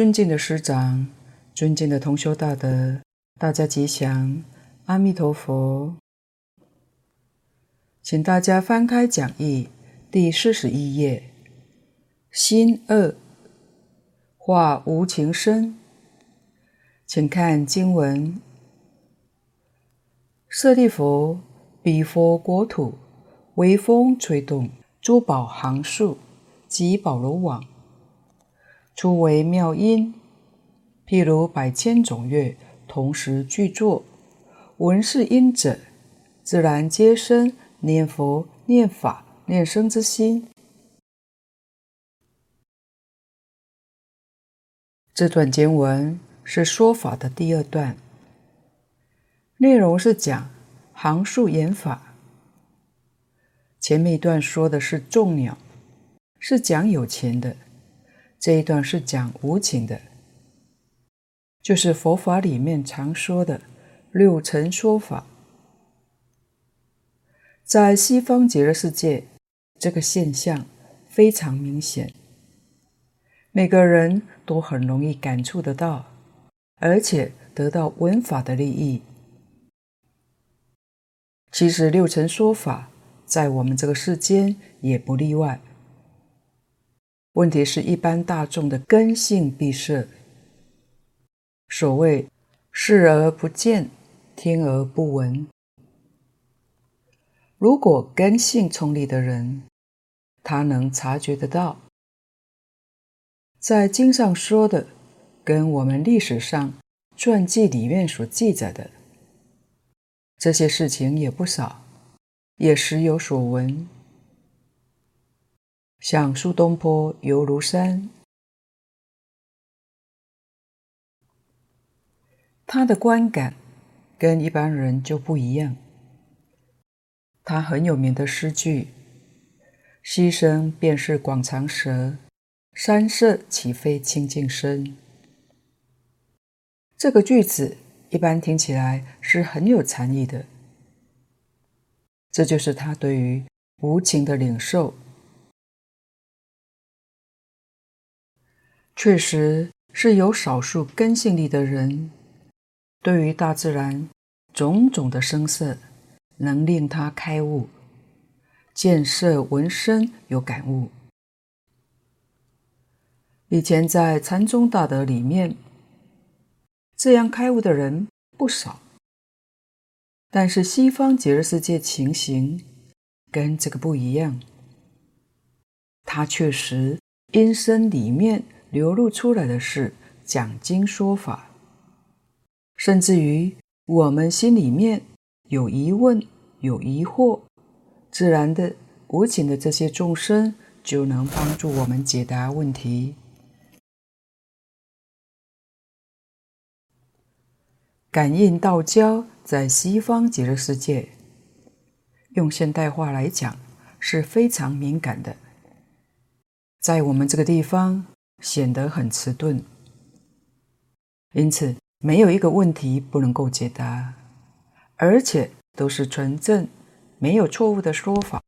尊敬的师长，尊敬的同修大德，大家吉祥，阿弥陀佛。请大家翻开讲义第四十一页，心恶化无情身，请看经文：舍利弗，彼佛国土，微风吹动，珠宝行树及宝楼网。初为妙音，譬如百千种乐同时具作，闻是音者，自然皆生念佛、念法、念僧之心。这段经文是说法的第二段，内容是讲行数演法。前面一段说的是众鸟，是讲有钱的。这一段是讲无情的，就是佛法里面常说的六尘说法。在西方极乐世界，这个现象非常明显，每个人都很容易感触得到，而且得到闻法的利益。其实六尘说法在我们这个世间也不例外。问题是一般大众的根性闭塞，所谓视而不见，听而不闻。如果根性聪利的人，他能察觉得到，在经上说的，跟我们历史上传记里面所记载的这些事情也不少，也时有所闻。像苏东坡游庐山，他的观感跟一般人就不一样。他很有名的诗句：“溪声便是广长舌，山色岂非清净身。”这个句子一般听起来是很有禅意的。这就是他对于无情的领受。确实是有少数根性力的人，对于大自然种种的声色，能令他开悟，见色闻声有感悟。以前在禅宗大德里面，这样开悟的人不少，但是西方极乐世界情形跟这个不一样，他确实音声里面。流露出来的是讲经说法，甚至于我们心里面有疑问、有疑惑，自然的、无情的这些众生就能帮助我们解答问题。感应道交在西方极乐世界，用现代话来讲是非常敏感的，在我们这个地方。显得很迟钝，因此没有一个问题不能够解答，而且都是纯正、没有错误的说法。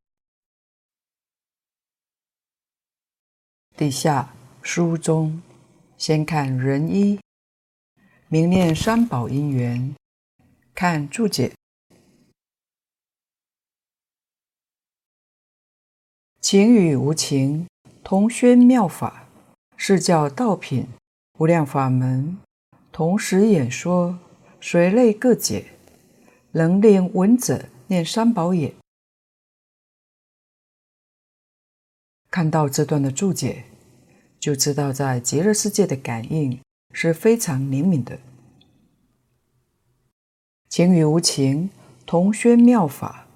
底下书中先看人一，明念三宝因缘，看注解，情与无情同宣妙法。是教道品无量法门，同时演说，随类各解，能令闻者念三宝也。看到这段的注解，就知道在极乐世界的感应是非常灵敏的。情与无情同宣妙法，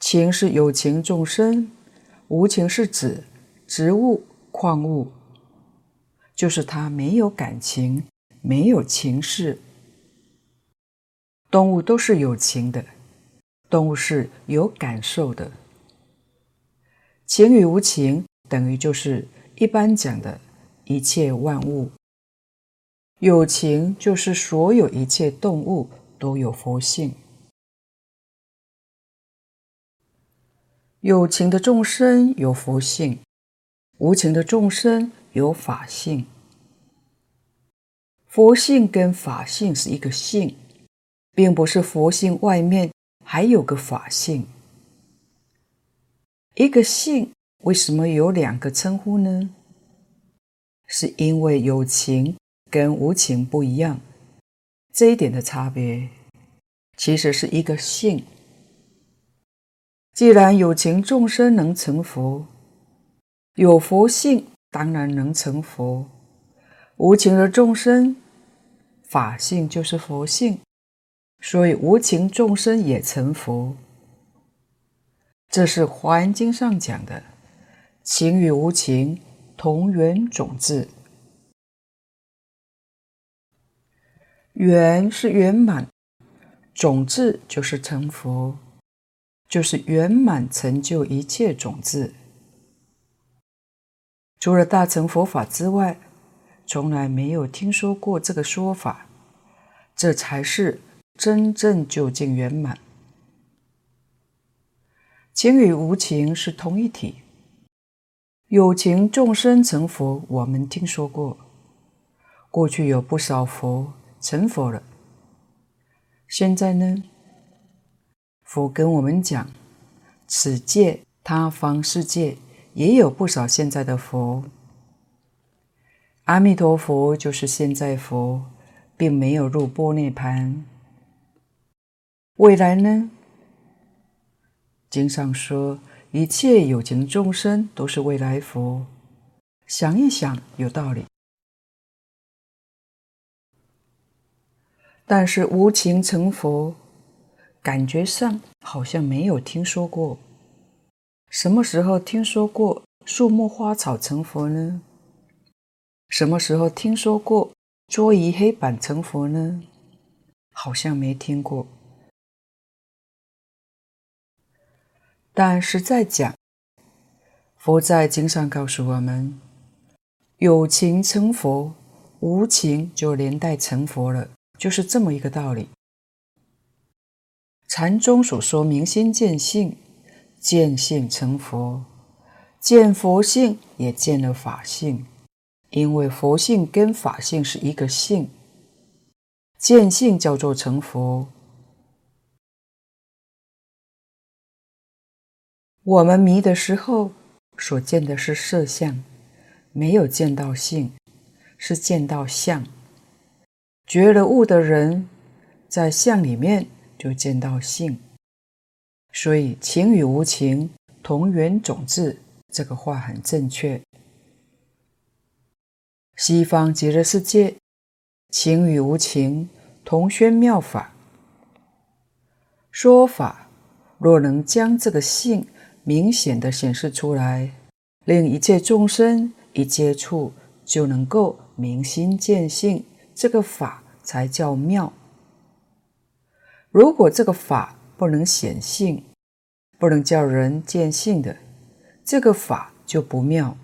情是有情众生，无情是指植物、矿物。就是他没有感情，没有情事。动物都是有情的，动物是有感受的。情与无情等于就是一般讲的一切万物。有情就是所有一切动物都有佛性，有情的众生有佛性，无情的众生有法性。佛性跟法性是一个性，并不是佛性外面还有个法性。一个性为什么有两个称呼呢？是因为有情跟无情不一样，这一点的差别，其实是一个性。既然有情众生能成佛，有佛性当然能成佛。无情的众生，法性就是佛性，所以无情众生也成佛。这是《华严经》上讲的，情与无情同源种智，缘是圆满，种智就是成佛，就是圆满成就一切种智。除了大乘佛法之外，从来没有听说过这个说法，这才是真正究竟圆满。情与无情是同一体，有情众生成佛，我们听说过，过去有不少佛成佛了。现在呢，佛跟我们讲，此界他方世界也有不少现在的佛。阿弥陀佛就是现在佛，并没有入般涅盘。未来呢？经上说，一切有情众生都是未来佛。想一想，有道理。但是无情成佛，感觉上好像没有听说过。什么时候听说过树木花草成佛呢？什么时候听说过桌椅黑板成佛呢？好像没听过。但实在讲，佛在经上告诉我们：有情成佛，无情就连带成佛了，就是这么一个道理。禅宗所说明心见性，见性成佛，见佛性也见了法性。因为佛性跟法性是一个性，见性叫做成佛。我们迷的时候所见的是色相，没有见到性，是见到相。觉了悟的人，在相里面就见到性。所以情与无情同源种智，这个话很正确。西方极乐世界，情与无情同宣妙法。说法若能将这个性明显地显示出来，令一切众生一接触就能够明心见性，这个法才叫妙。如果这个法不能显性，不能叫人见性的，这个法就不妙。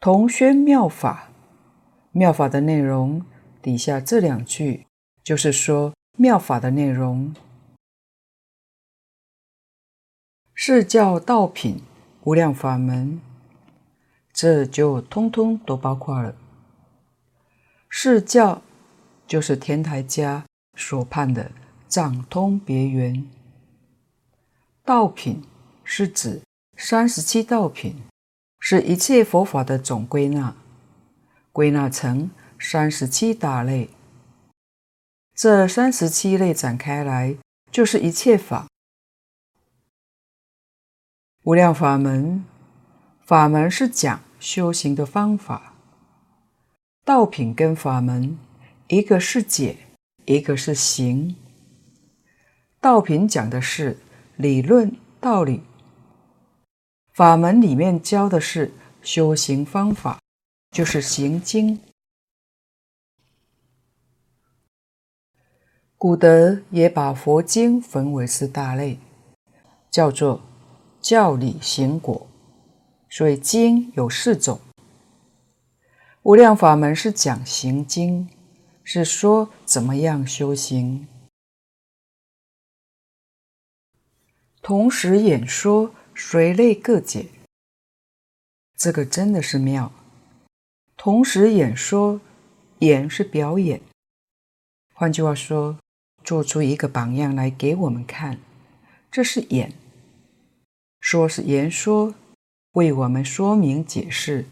同宣妙法，妙法的内容底下这两句就是说妙法的内容，是教道品无量法门，这就通通都包括了。是教就是天台家所判的掌通别圆，道品是指三十七道品。是一切佛法的总归纳，归纳成三十七大类。这三十七类展开来，就是一切法。无量法门，法门是讲修行的方法。道品跟法门，一个是解，一个是行。道品讲的是理论道理。法门里面教的是修行方法，就是行经。古德也把佛经分为四大类，叫做教理行果，所以经有四种。无量法门是讲行经，是说怎么样修行，同时演说。随类各解，这个真的是妙。同时演说，演是表演。换句话说，做出一个榜样来给我们看，这是演；说是言说，为我们说明解释。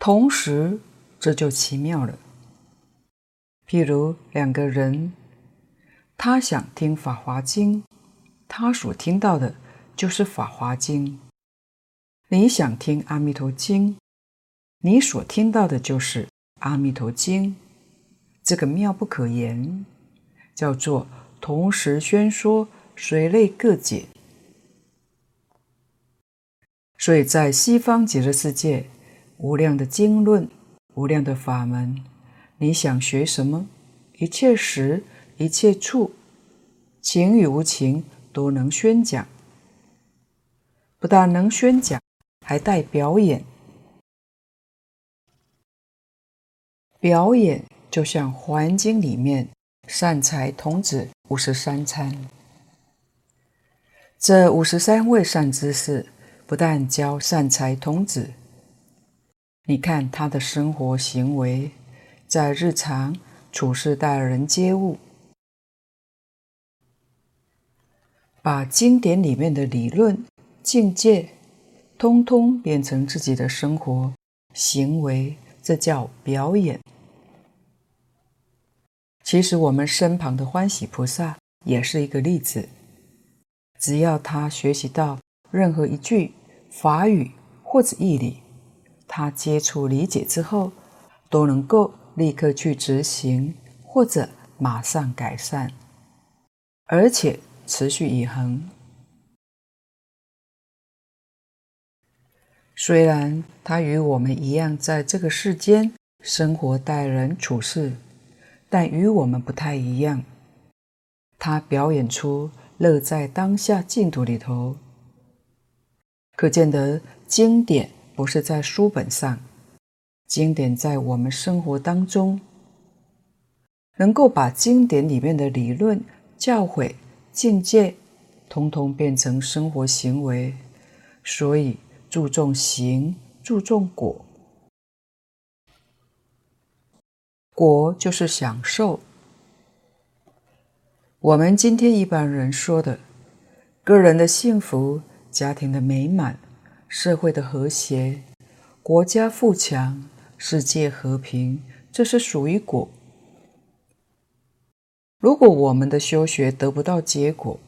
同时，这就奇妙了。譬如两个人，他想听《法华经》，他所听到的就是《法华经》；你想听《阿弥陀经》，你所听到的就是《阿弥陀经》。这个妙不可言，叫做同时宣说，随类各解。所以在西方极乐世界，无量的经论，无量的法门。你想学什么？一切时、一切处，情与无情都能宣讲。不但能宣讲，还带表演。表演就像《华严经》里面善财童子五十三参。这五十三位善知识，不但教善财童子，你看他的生活行为。在日常处事待人接物，把经典里面的理论境界，通通变成自己的生活行为，这叫表演。其实我们身旁的欢喜菩萨也是一个例子，只要他学习到任何一句法语或者义理，他接触理解之后，都能够。立刻去执行，或者马上改善，而且持续以恒。虽然他与我们一样在这个世间生活、待人处事，但与我们不太一样。他表演出乐在当下净土里头，可见得经典不是在书本上。经典在我们生活当中，能够把经典里面的理论、教诲、境界，通通变成生活行为，所以注重行，注重果。果就是享受。我们今天一般人说的，个人的幸福、家庭的美满、社会的和谐、国家富强。世界和平，这是属于果。如果我们的修学得不到结果，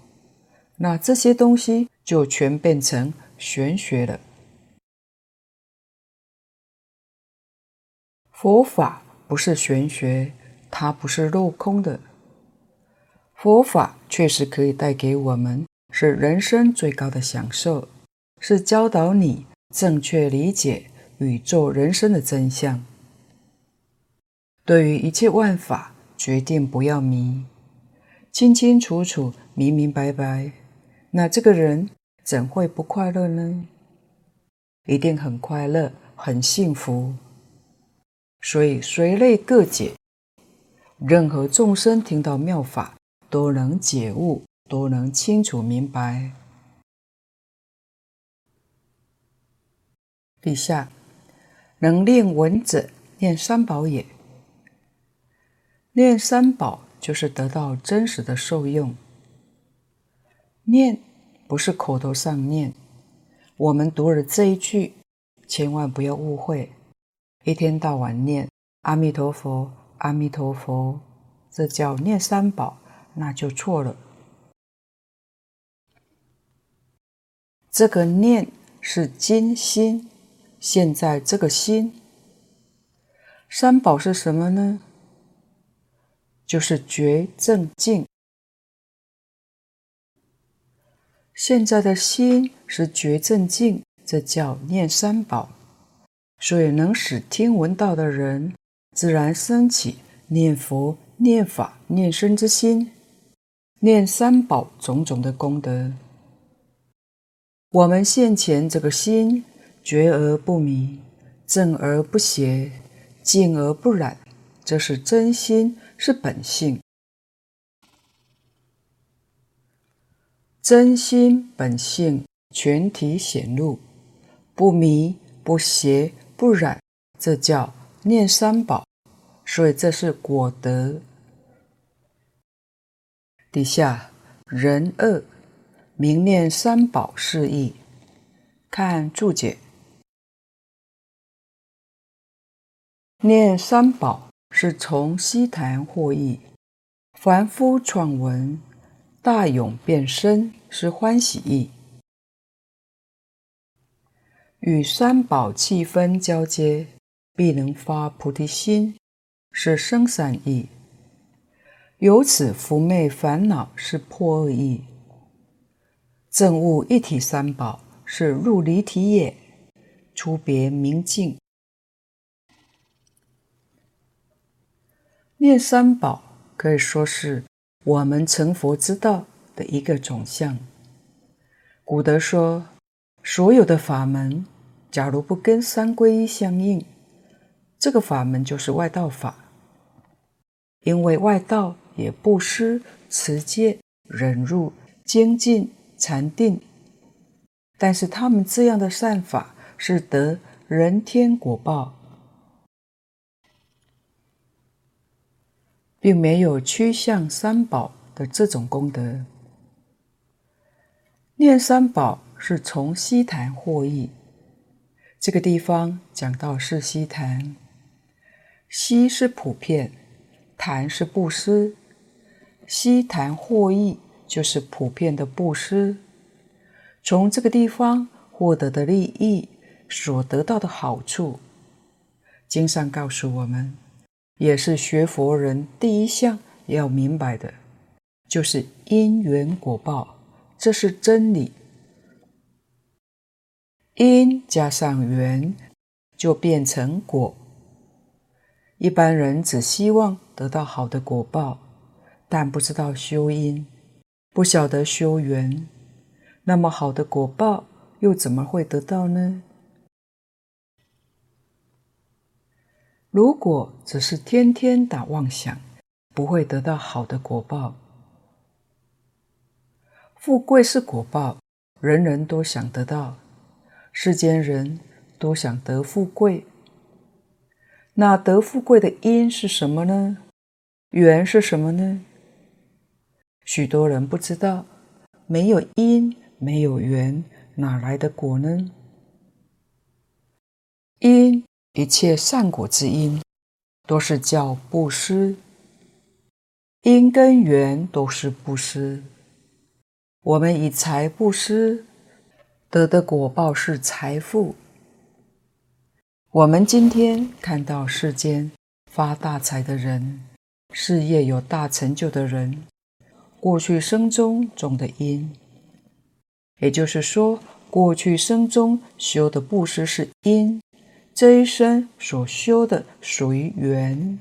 那这些东西就全变成玄学了。佛法不是玄学，它不是镂空的。佛法确实可以带给我们是人生最高的享受，是教导你正确理解。宇宙人生的真相，对于一切万法，决定不要迷，清清楚楚、明明白白。那这个人怎会不快乐呢？一定很快乐，很幸福。所以随类各解，任何众生听到妙法，都能解悟，都能清楚明白。陛下。能念闻者，念三宝也。念三宝就是得到真实的受用。念不是口头上念，我们读了这一句，千万不要误会，一天到晚念阿弥陀佛，阿弥陀佛，这叫念三宝，那就错了。这个念是今心。现在这个心，三宝是什么呢？就是觉正静。现在的心是觉正静，这叫念三宝。所以能使听闻道的人，自然生起念佛、念法、念身之心，念三宝种种的功德。我们现前这个心。觉而不迷，正而不邪，净而不染，这是真心，是本性。真心本性全体显露，不迷不邪不染，这叫念三宝，所以这是果德。底下人恶，名念三宝是义。看注解，念三宝是从西坛获益，凡夫创闻，大勇变身，是欢喜意。与三宝气氛交接，必能发菩提心，是生善意。由此伏灭烦恼，是破恶意。正悟一体三宝，是入离体也，出别明净。念三宝可以说是我们成佛之道的一个总相。古德说，所有的法门。假如不跟三皈依相应，这个法门就是外道法。因为外道也不失、持戒、忍辱、精进、禅定，但是他们这样的善法是得人天果报，并没有趋向三宝的这种功德。念三宝是从悉檀获益。这个地方讲到是悉檀，悉是普遍，檀是布施，悉檀获益就是普遍的布施。从这个地方获得的利益，所得到的好处，经上告诉我们，也是学佛人第一项要明白的，就是因缘果报，这是真理。因加上缘，就变成果。一般人只希望得到好的果报，但不知道修因，不晓得修缘，那么好的果报又怎么会得到呢？如果只是天天打妄想，不会得到好的果报。富贵是果报，人人都想得到。世间人都想得富贵，那得富贵的因是什么呢？缘是什么呢？许多人不知道，没有因，没有缘，哪来的果呢？因，一切善果之因，都是叫布施。因根源都是布施。我们以财布施。得的果报是财富。我们今天看到世间发大财的人，事业有大成就的人，过去生中种的因，也就是说，过去生中修的布施是因，这一生所修的属于缘。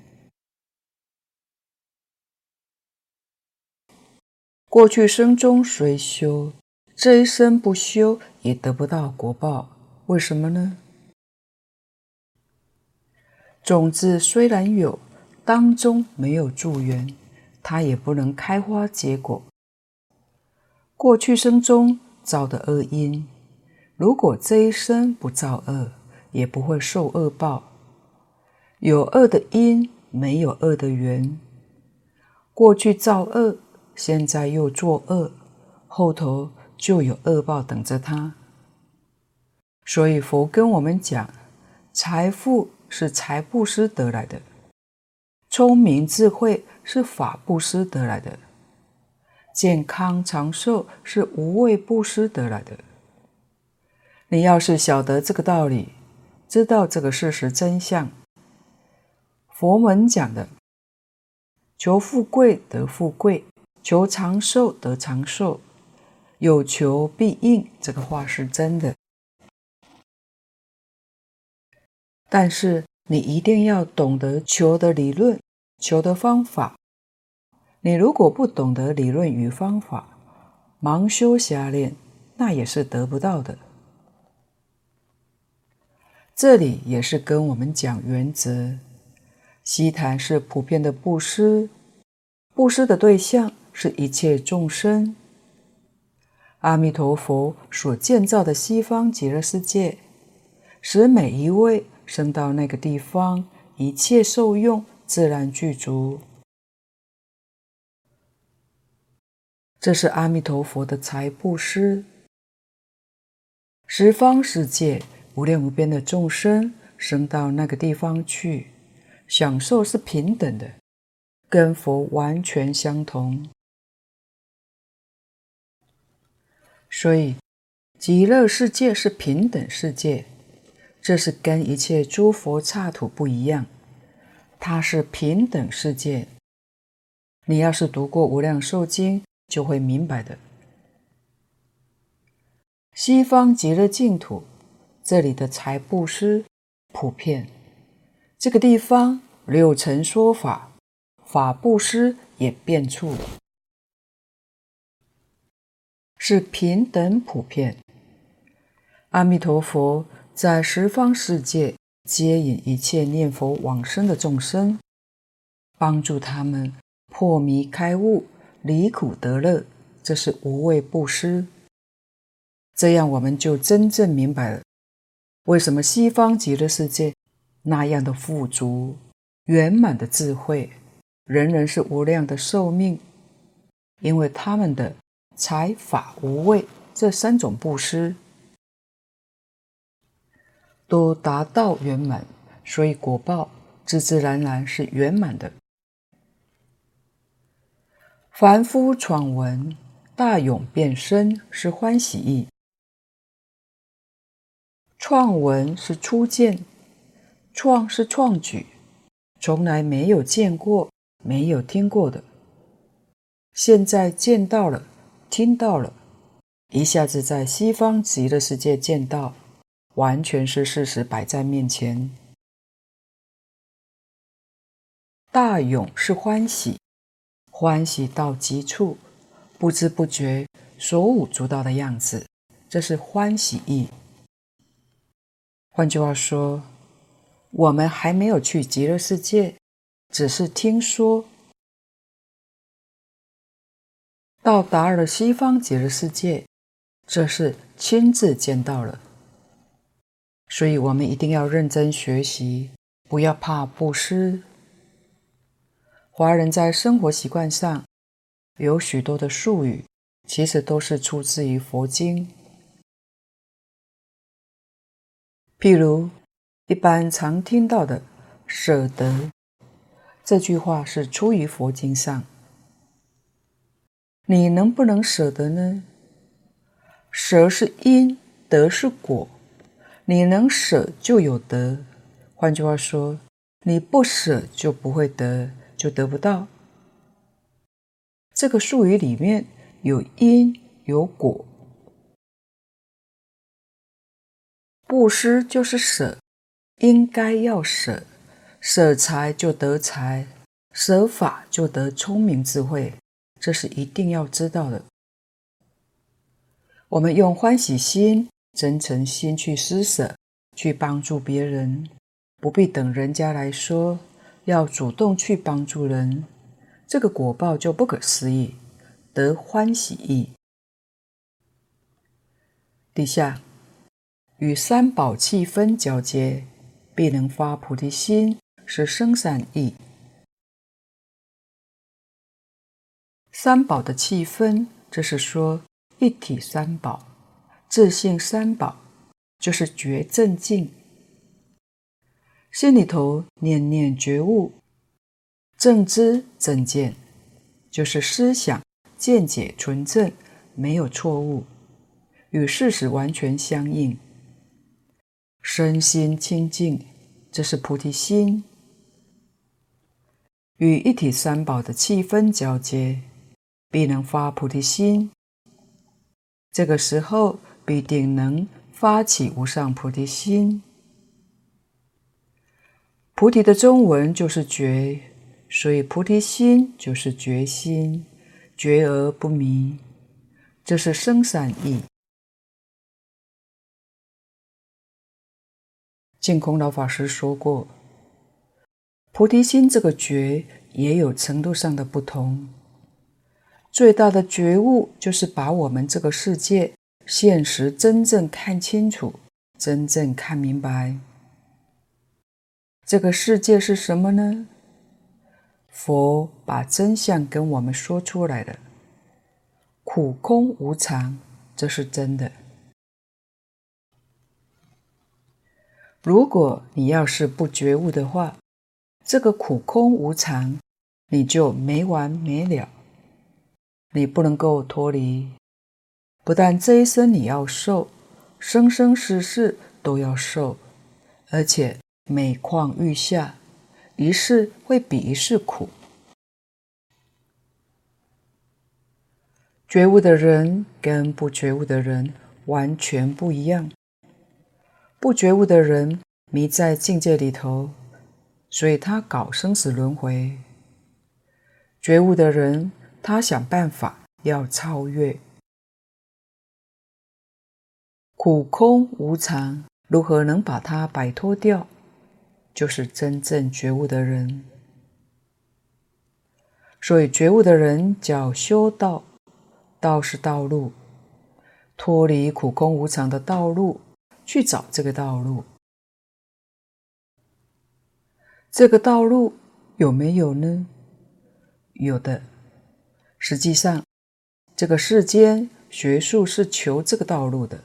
过去生中虽修。这一生不修也得不到果报，为什么呢？种子虽然有，当中没有助缘，它也不能开花结果。过去生中造的恶因，如果这一生不造恶，也不会受恶报。有恶的因，没有恶的缘。过去造恶，现在又作恶，后头。就有恶报等着他，所以佛跟我们讲，财富是财布施得来的，聪明智慧是法布施得来的，健康长寿是无畏布施得来的。你要是晓得这个道理，知道这个事实真相，佛门讲的，求富贵得富贵，求长寿得长寿。有求必应，这个话是真的。但是你一定要懂得求的理论、求的方法。你如果不懂得理论与方法，盲修瞎练，那也是得不到的。这里也是跟我们讲原则：悉檀是普遍的布施，布施的对象是一切众生。阿弥陀佛所建造的西方极乐世界，使每一位生到那个地方，一切受用自然具足。这是阿弥陀佛的财布施。十方世界无量无边的众生升到那个地方去，享受是平等的，跟佛完全相同。所以，极乐世界是平等世界，这是跟一切诸佛刹土不一样，它是平等世界。你要是读过《无量寿经》，就会明白的。西方极乐净土，这里的财布施普遍，这个地方六成说法，法布施也变处，是平等普遍。阿弥陀佛在十方世界接引一切念佛往生的众生，帮助他们破迷开悟。离苦得乐，这是无畏布施。这样我们就真正明白了，为什么西方极乐世界那样的富足、圆满的智慧，人人是无量的寿命，因为他们的财法无畏这三种布施都达到圆满，所以果报自自然然是圆满的。凡夫闯闻，大勇变身，是欢喜意。创文是初见，创是创举，从来没有见过、没有听过的。现在见到了，听到了，一下子在西方极乐世界见到，完全是事实摆在面前。大勇是欢喜。欢喜到极处，不知不觉手舞足蹈的样子，这是欢喜意。换句话说，我们还没有去极乐世界，只是听说。到达了西方极乐世界，这是亲自见到了。所以我们一定要认真学习，不要怕布施。华人在生活习惯上有许多的术语，其实都是出自于佛经。譬如一般常听到的“舍得”这句话，是出于佛经上。你能不能舍得呢？舍是因，得是果。你能舍，就有得。换句话说，你不舍就不会得。就得不到。这个术语里面有因有果，布施就是舍，应该要舍，舍财就得财，舍法就得聪明智慧，这是一定要知道的。我们用欢喜心、真诚心去施舍，去帮助别人，不必等人家来说。要主动去帮助人，这个果报就不可思议，得欢喜意。底下与三宝气氛交接，必能发菩提心，是生善意。三宝的气氛，这是说一体三宝、自性三宝，就是觉正净。心里头念念觉悟，正知正见，就是思想见解纯正，没有错误，与事实完全相应。身心清净，这是菩提心。与一体三宝的气氛交接，必能发菩提心。这个时候必定能发起无上菩提心。菩提的中文就是觉，所以菩提心就是觉心，觉而不迷，这是生善意。净空老法师说过，菩提心这个觉也有程度上的不同。最大的觉悟就是把我们这个世界现实真正看清楚，真正看明白。这个世界是什么呢？佛把真相跟我们说出来了，苦空无常，这是真的。如果你要是不觉悟的话，这个苦空无常，你就没完没了，你不能够脱离。不但这一生你要受，生生世世都要受，而且每况愈下，一世会比一世苦。觉悟的人跟不觉悟的人完全不一样。不觉悟的人迷在境界里头，所以他搞生死轮回。觉悟的人，他想办法要超越。苦空无常，如何能把它摆脱掉？就是真正觉悟的人。所以觉悟的人叫修道，道是道路，脱离苦空无常的道路，去找这个道路。这个道路有没有呢？有的。实际上，这个世间学术是求这个道路的。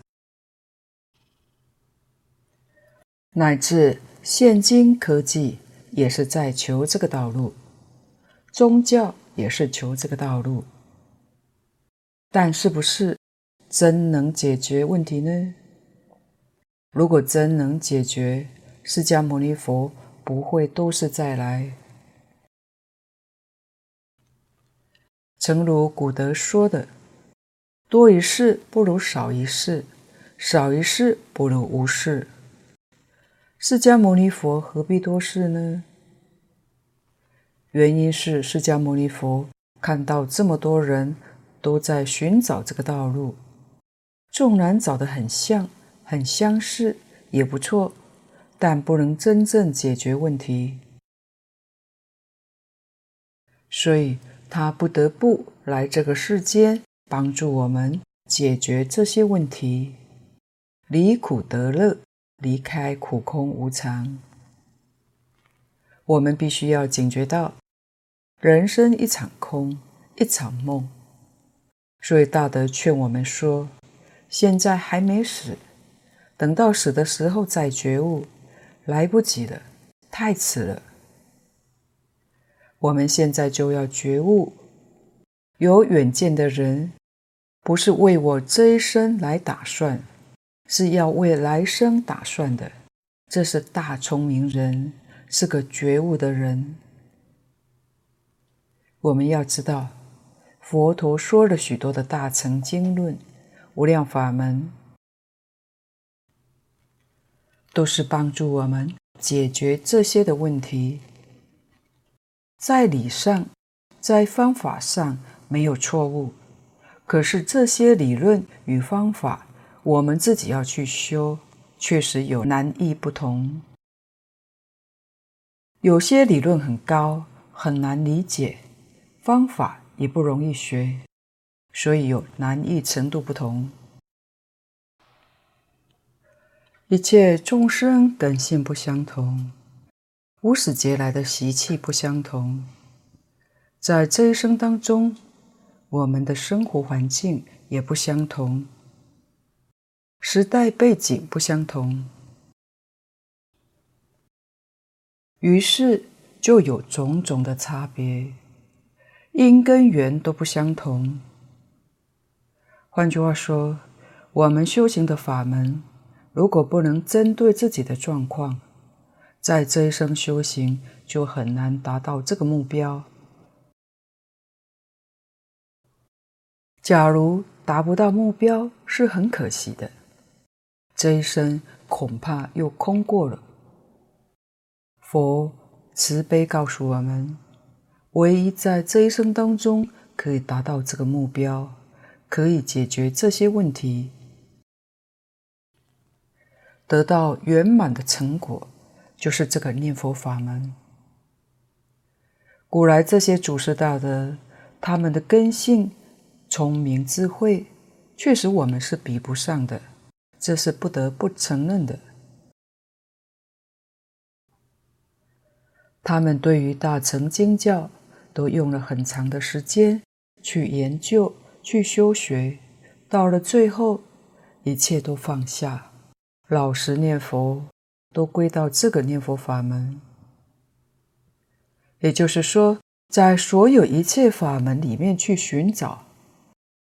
乃至现今科技也是在求这个道路，宗教也是求这个道路，但是不是真能解决问题呢？如果真能解决，释迦牟尼佛不会都是再来。诚如古德说的：“多一事不如少一事，少一事不如无事。”释迦牟尼佛何必多事呢？原因是释迦牟尼佛看到这么多人都在寻找这个道路，纵然找得很像、很相似，也不错，但不能真正解决问题，所以他不得不来这个世间帮助我们解决这些问题，离苦得乐。离开苦空无常，我们必须要警觉到，人生一场空，一场梦。所以大德劝我们说：现在还没死，等到死的时候再觉悟，来不及了，太迟了。我们现在就要觉悟，有远见的人，不是为我这一生来打算。是要为来生打算的，这是大聪明人，是个觉悟的人。我们要知道，佛陀说了许多的大乘经论、无量法门，都是帮助我们解决这些的问题。在理上，在方法上没有错误，可是这些理论与方法，我们自己要去修，确实有难易不同。有些理论很高，很难理解，方法也不容易学，所以有难易程度不同。一切众生根性不相同，无始劫来的习气不相同，在这一生当中，我们的生活环境也不相同。时代背景不相同，于是就有种种的差别，因跟缘都不相同。换句话说，我们修行的法门，如果不能针对自己的状况，在这一生修行就很难达到这个目标。假如达不到目标，是很可惜的。这一生恐怕又空过了。佛慈悲告诉我们，唯一在这一生当中可以达到这个目标，可以解决这些问题，得到圆满的成果，就是这个念佛法门。古来这些祖师大德，他们的根性、聪明、智慧，确实我们是比不上的。这是不得不承认的。他们对于大乘经教都用了很长的时间去研究、去修学，到了最后，一切都放下，老实念佛，都归到这个念佛法门。也就是说，在所有一切法门里面去寻找，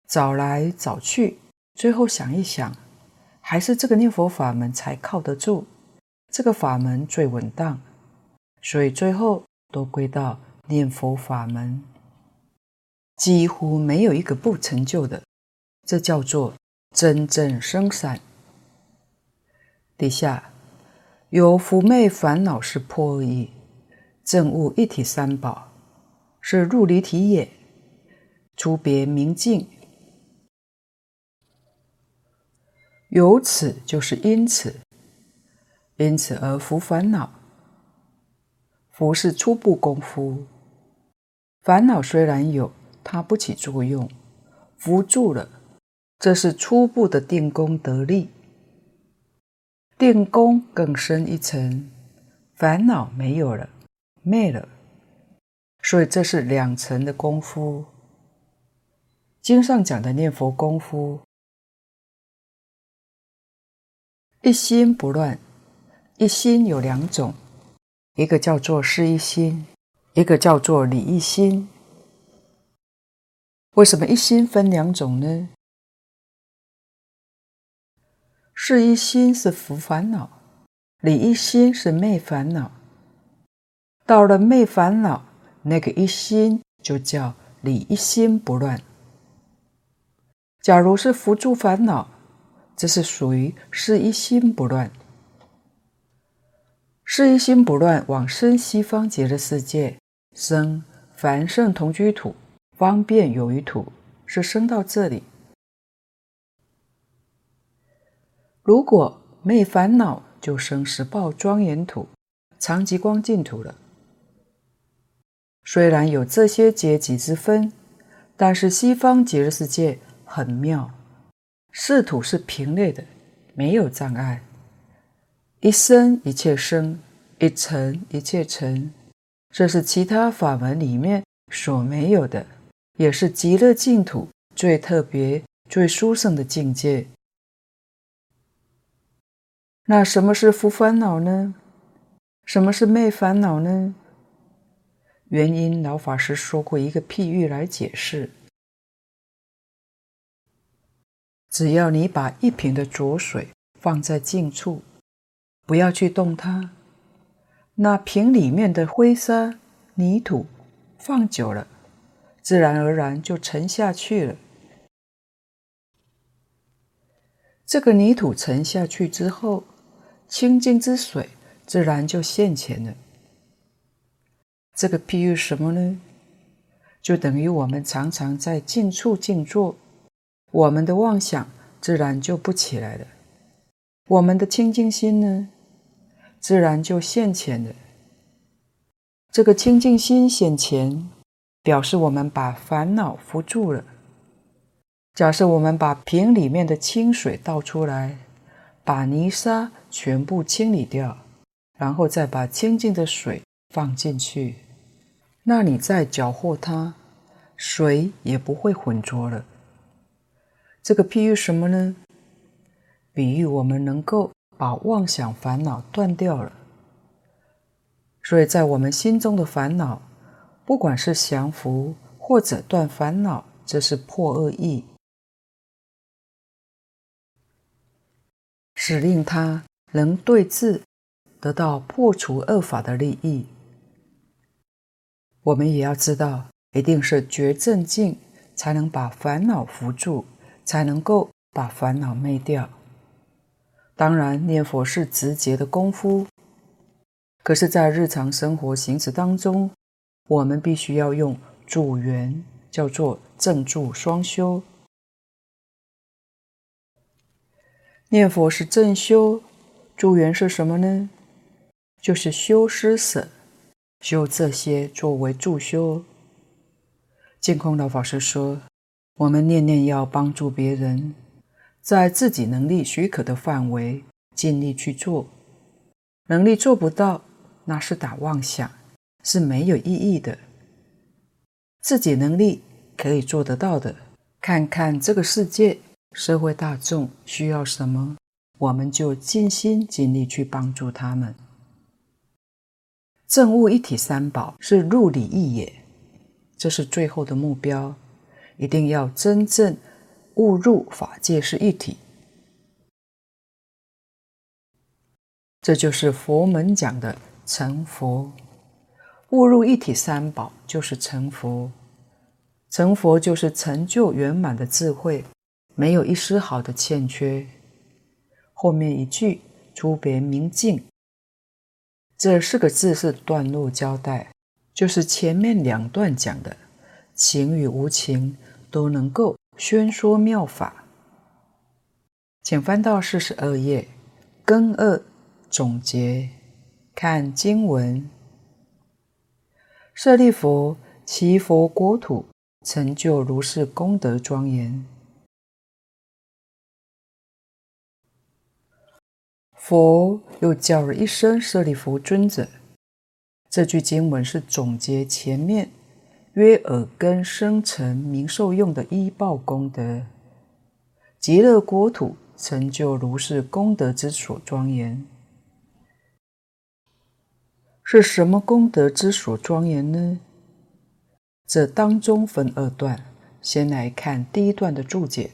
找来找去，最后想一想，还是这个念佛法门才靠得住，这个法门最稳当，所以最后都归到念佛法门，几乎没有一个不成就的，这叫做真正生散。底下有伏昧烦恼是破恶意。证悟一体三宝是入离体也，出别明净。由此就是因此，因此而伏烦恼。伏是初步功夫，烦恼虽然有，它不起作用。伏住了，这是初步的定功得力。定功更深一层，烦恼没有了。灭了，所以这是两层的功夫。经上讲的念佛功夫，一心不乱。一心有两种，一个叫做事一心，一个叫做理一心。为什么一心分两种呢？事一心是伏烦恼，理一心是灭烦恼。到了灭烦恼，那个一心就叫理一心不乱。假如是伏住烦恼，这是属于是一心不乱。是一心不乱，往生西方极乐世界，生凡圣同居土，方便有余土，是生到这里。如果没烦恼，就生十报庄严土，长吉光净土了。虽然有这些阶级之分，但是西方极乐世界很妙，四土是平列的，没有障碍。一生一切生，一尘一切尘，这是其他法门里面所没有的，也是极乐净土最特别、最殊胜的境界。那什么是伏烦恼呢？什么是昧烦恼呢？原因，老法师说过一个譬喻来解释：只要你把一瓶的浊水放在静处，不要去动它，那瓶里面的灰沙、泥土放久了，自然而然就沉下去了。这个泥土沉下去之后，清净之水自然就现前了。这个譬喻什么呢？就等于我们常常在静处静坐，我们的妄想自然就不起来了，我们的清净心呢，自然就现前了。这个清净心现前，表示我们把烦恼扶住了。假设我们把瓶里面的清水倒出来，把泥沙全部清理掉，然后再把清净的水放进去。那你再搅和它，水也不会浑浊了。这个譬喻什么呢？比喻我们能够把妄想烦恼断掉了。所以在我们心中的烦恼，不管是降伏或者断烦恼，这是破恶意，使令他能对治，得到破除恶法的利益。我们也要知道，一定是觉正境，才能把烦恼伏住，才能够把烦恼灭掉。当然，念佛是直接的功夫，可是，在日常生活行持当中，我们必须要用助缘，叫做正助双修。念佛是正修，助缘是什么呢？就是修施舍。修这些作为助修。净空老法师说：“我们念念要帮助别人，在自己能力许可的范围，尽力去做。能力做不到，那是打妄想，是没有意义的。自己能力可以做得到的，看看这个世界社会大众需要什么，我们就尽心尽力去帮助他们。正悟一体三宝是入理义也，这是最后的目标，一定要真正悟入法界是一体。这就是佛门讲的成佛。悟入一体三宝就是成佛，成佛就是成就圆满的智慧，没有一丝毫的欠缺。后面一句“出别明镜”，这四个字是段落交代，就是前面两段讲的情与无情都能够宣说妙法。请翻到四十二页，更二总结，看经文。舍利弗，其佛国土成就如是功德庄严。佛又叫了一声舍利弗尊者。这句经文是总结前面约耳根声尘名受用的依报功德。极乐国土成就如是功德之所庄严。是什么功德之所庄严呢？这当中分二段，先来看第一段的注解。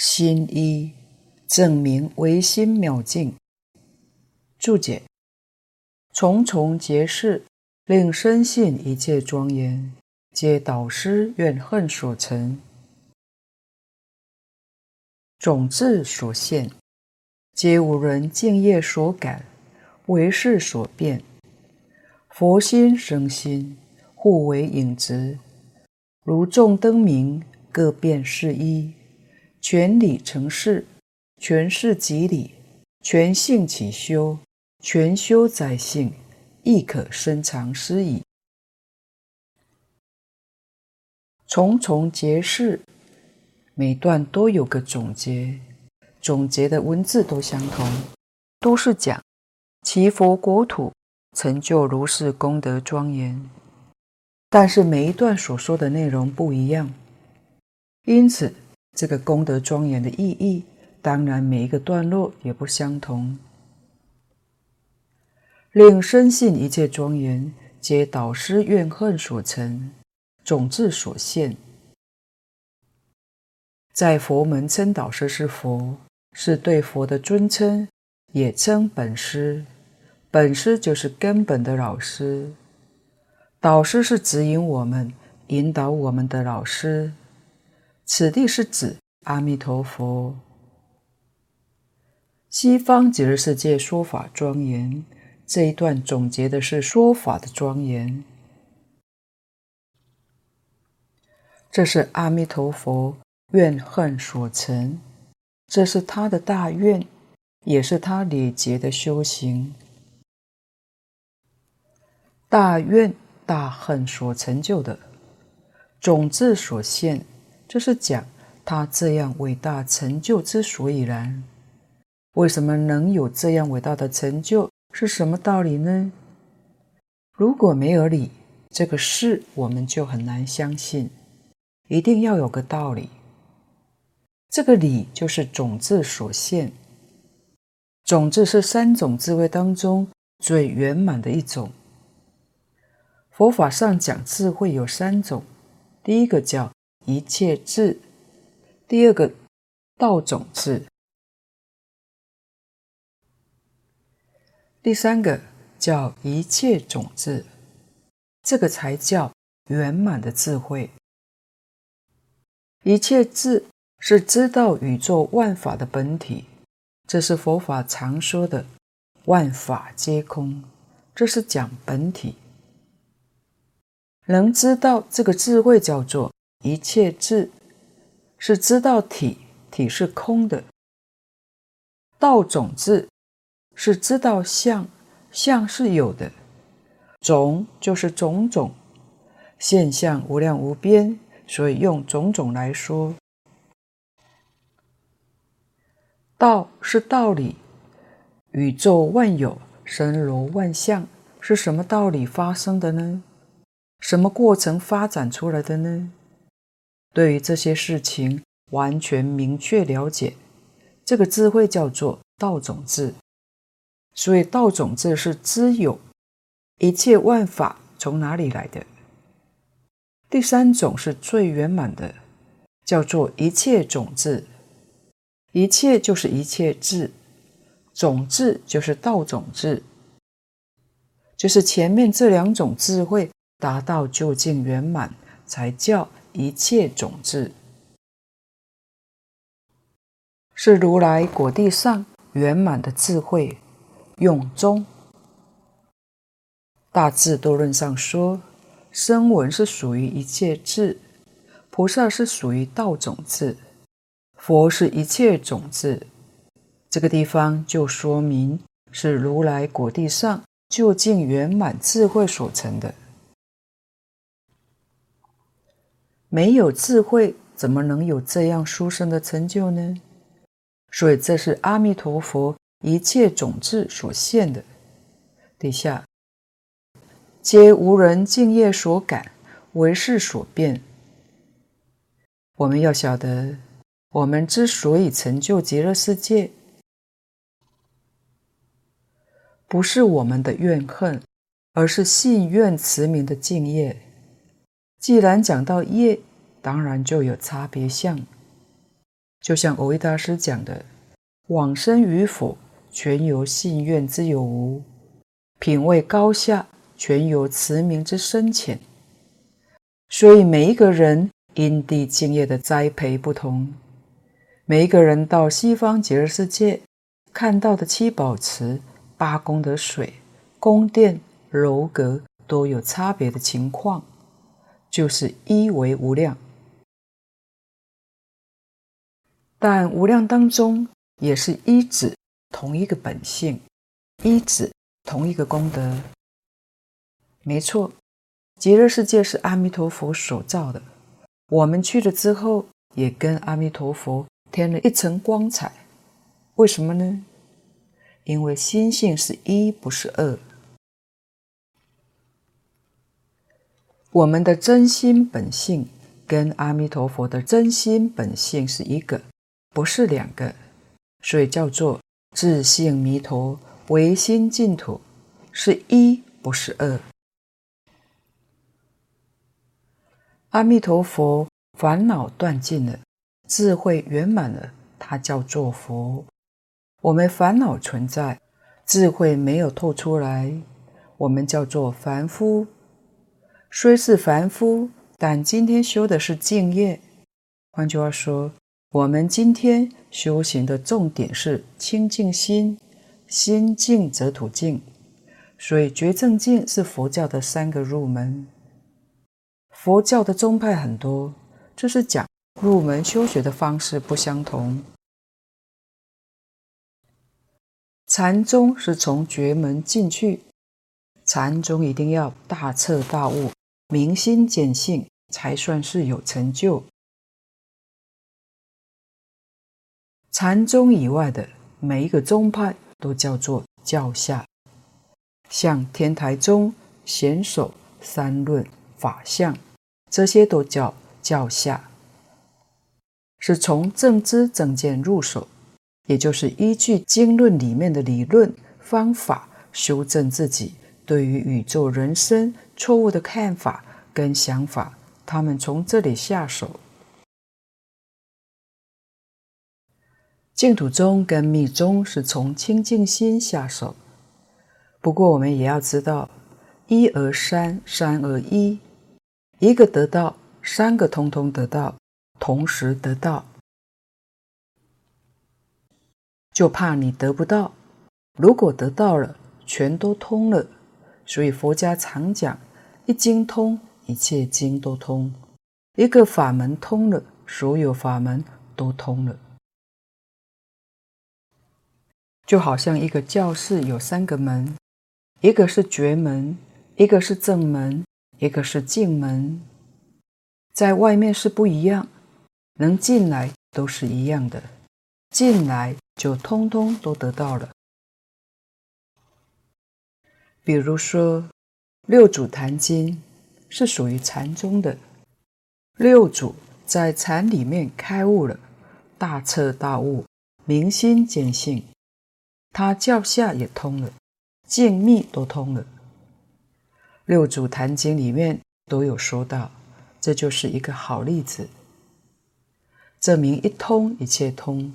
心一证明唯心妙境。注解：重重劫世，令深信一切庄严，皆导师怨恨所成，种子所现。皆无人净业所感，为事所变。佛心生心，互为影子，如众灯明，各变是一。全理成事，全事即理，全性起修，全修在性，亦可深藏斯矣。重重结事，每段都有个总结。总结的文字都相同，都是讲其佛国土成就如是功德庄严，但是每一段所说的内容不一样，因此这个功德庄严的意义，当然每一个段落也不相同。令深信一切庄严，皆导师怨恨所成，种智所现，在佛门称导师是佛。是对佛的尊称，也称本师。本师就是根本的老师，导师是指引我们、引导我们的老师。此地是指阿弥陀佛。西方极乐世界说法庄严，这一段总结的是说法的庄严。这是阿弥陀佛怨恨所成。这是他的大愿，也是他累劫的修行。大愿大恨所成就的种子所现，这是讲他这样伟大成就之所以然。为什么能有这样伟大的成就？是什么道理呢？如果没有理，这个事我们就很难相信。一定要有个道理。这个理就是种子所现，种子是三种智慧当中最圆满的一种。佛法上讲智慧有三种，第一个叫一切智，第二个道种智，第三个叫一切种智，这个才叫圆满的智慧。一切智。是知道宇宙万法的本体，这是佛法常说的“万法皆空”，这是讲本体。能知道这个智慧叫做一切智，是知道体，体是空的。道种智是知道相，相是有的，种就是种种现象无量无边，所以用种种来说。道是道理，宇宙万有神罗万象是什么道理发生的呢？什么过程发展出来的呢？对于这些事情完全明确了解，这个智慧叫做道种智。所以道种智是知有一切万法从哪里来的。第三种是最圆满的，叫做一切种智。一切就是一切智，种智就是道种智，就是前面这两种智慧达到究竟圆满，才叫一切种智，是如来果地上圆满的智慧用中。大智度论上说，声闻是属于一切智，菩萨是属于道种智。佛是一切种智，这个地方就说明是如来果地上究竟圆满智慧所成的。没有智慧，怎么能有这样殊胜的成就呢？所以这是阿弥陀佛一切种智所现的。底下皆无人敬业所感，唯识所变。我们要晓得。我们之所以成就极乐世界，不是我们的怨恨，而是信愿慈名的敬业。既然讲到业，当然就有差别相。就像蕅益大师讲的：“往生与否，全由信愿之有无；品位高下，全由持名之深浅。”所以每一个人因地净业的栽培不同。每一个人到西方极乐世界看到的七宝池、八功德水、宫殿、楼阁都有差别的情况，就是一为无量。但无量当中也是一指同一个本性，一指同一个功德。没错，极乐世界是阿弥陀佛所造的，我们去了之后也跟阿弥陀佛。添了一层光彩，为什么呢？因为心性是一，不是二。我们的真心本性跟阿弥陀佛的真心本性是一个，不是两个，所以叫做自性弥陀，唯心净土，是一，不是二。阿弥陀佛，烦恼断尽了。智慧圆满了，它叫做佛。我们烦恼存在，智慧没有透出来，我们叫做凡夫。虽是凡夫，但今天修的是净业。换句话说，我们今天修行的重点是清净心，心净则土净。所以觉正净是佛教的三个入门。佛教的宗派很多，这是讲。入门修学的方式不相同。禅宗是从觉门进去，禅宗一定要大彻大悟、明心见性，才算是有成就。禅宗以外的每一个宗派都叫做教下，像天台宗、显首、三论、法相，这些都叫教下。是从正知正见入手，也就是依据经论里面的理论方法，修正自己对于宇宙人生错误的看法跟想法。他们从这里下手。净土宗跟密宗是从清净心下手。不过我们也要知道，一而三，三而一，一个得到，三个通通得到。同时得到，就怕你得不到。如果得到了，全都通了。所以佛家常讲：一经通，一切经都通；一个法门通了，所有法门都通了。就好像一个教室有三个门，一个是绝门，一个是正门，一个是进门，在外面是不一样。能进来都是一样的，进来就通通都得到了。比如说，六祖坛经是属于禅宗的，六祖在禅里面开悟了，大彻大悟，明心见性，他教下也通了，静密都通了。六祖坛经里面都有说到，这就是一个好例子，证明一通一切通。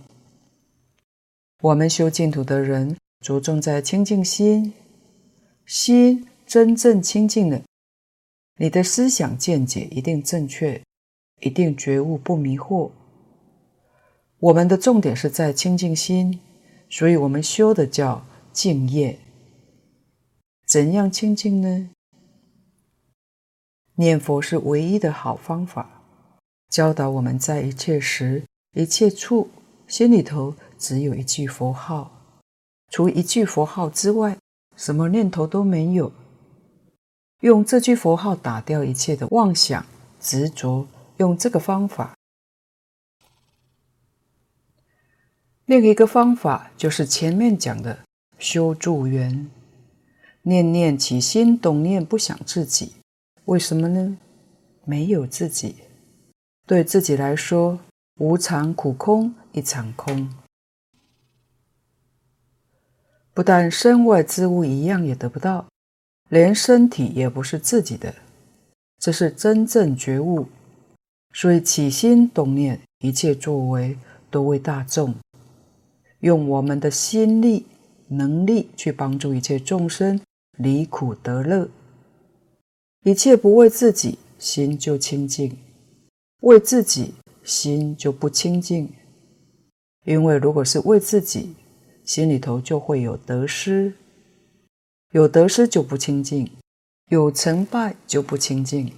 我们修净土的人着重在清净心，心真正清净了，你的思想见解一定正确，一定觉悟不迷惑。我们的重点是在清净心，所以我们修的叫净业。怎样清净呢？念佛是唯一的好方法，教导我们在一切时、一切处，心里头只有一句佛号，除一句佛号之外，什么念头都没有。用这句佛号打掉一切的妄想、执着，用这个方法。另一个方法就是前面讲的修助缘，念念起心动念，不想自己，为什么呢？没有自己，对自己来说，无常苦空一场空。不但身外之物一样也得不到，连身体也不是自己的，这是真正觉悟。所以起心动念，一切作为都为大众。用我们的心力、能力去帮助一切众生离苦得乐，一切不为自己，心就清净；为自己，心就不清净。因为如果是为自己，心里头就会有得失，有得失就不清净，有成败就不清净，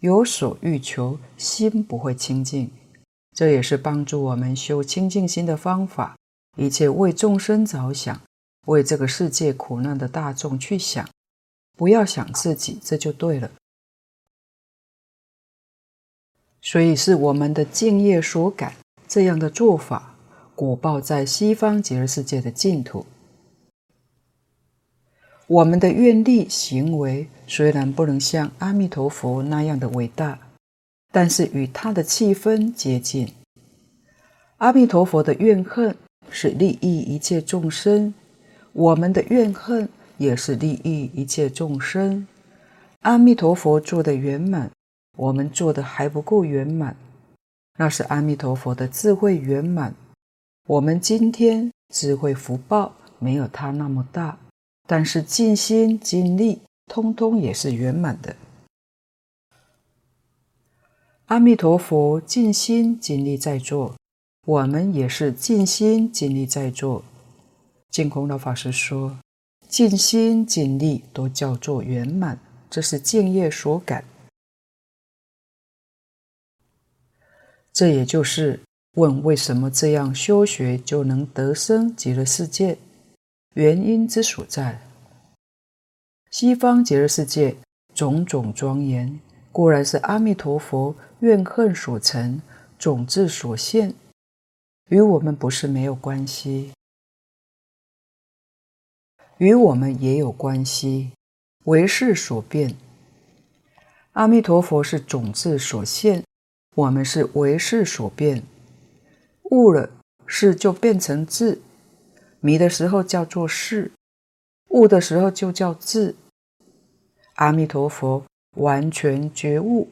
有所欲求，心不会清净。这也是帮助我们修清净心的方法。一切为众生着想，为这个世界苦难的大众去想，不要想自己，这就对了。所以是我们的敬业所感，这样的做法，果报在西方极乐世界的净土。我们的愿力行为虽然不能像阿弥陀佛那样的伟大，但是与他的气氛接近。阿弥陀佛的怨恨。是利益一切众生，我们的怨恨也是利益一切众生。阿弥陀佛做的圆满，我们做的还不够圆满，那是阿弥陀佛的智慧圆满。我们今天智慧福报没有他那么大，但是尽心尽力，通通也是圆满的。阿弥陀佛尽心尽力在做。我们也是尽心尽力在做。净空老法师说：“尽心尽力都叫做圆满，这是敬业所感。”这也就是问为什么这样修学就能得生极乐世界，原因之所在。西方极乐世界种种庄严，固然是阿弥陀佛怨恨所成，种子所现。与我们不是没有关系，与我们也有关系。为识所变，阿弥陀佛是种子所现，我们是为识所变。悟了，识就变成智；迷的时候叫做识，悟的时候就叫智。阿弥陀佛完全觉悟，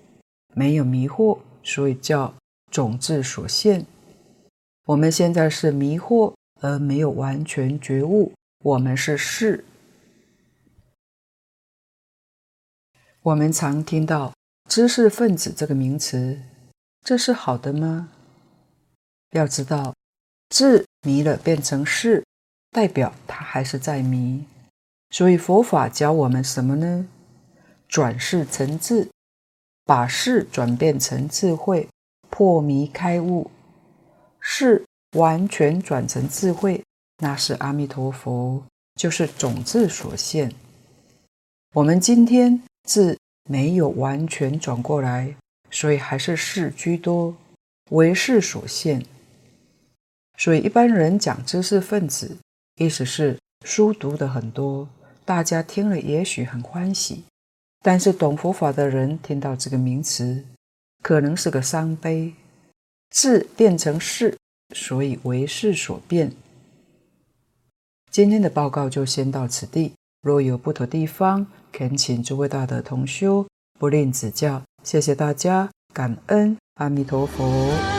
没有迷惑，所以叫种智所现。我们现在是迷惑而没有完全觉悟，我们是是。我们常听到“知识分子”这个名词，这是好的吗？要知道，智迷了变成是，代表他还是在迷。所以佛法教我们什么呢？转世成智，把事转变成智慧，破迷开悟。事完全转成智慧，那是阿弥陀佛，就是种子所现。我们今天智没有完全转过来，所以还是事居多，为事所现。所以一般人讲知识分子，意思是书读的很多，大家听了也许很欢喜，但是懂佛法的人听到这个名词，可能是个伤悲。智变成事，所以为事所变。今天的报告就先到此地，若有不妥地方，恳请诸位大德同修不吝指教。谢谢大家，感恩阿弥陀佛。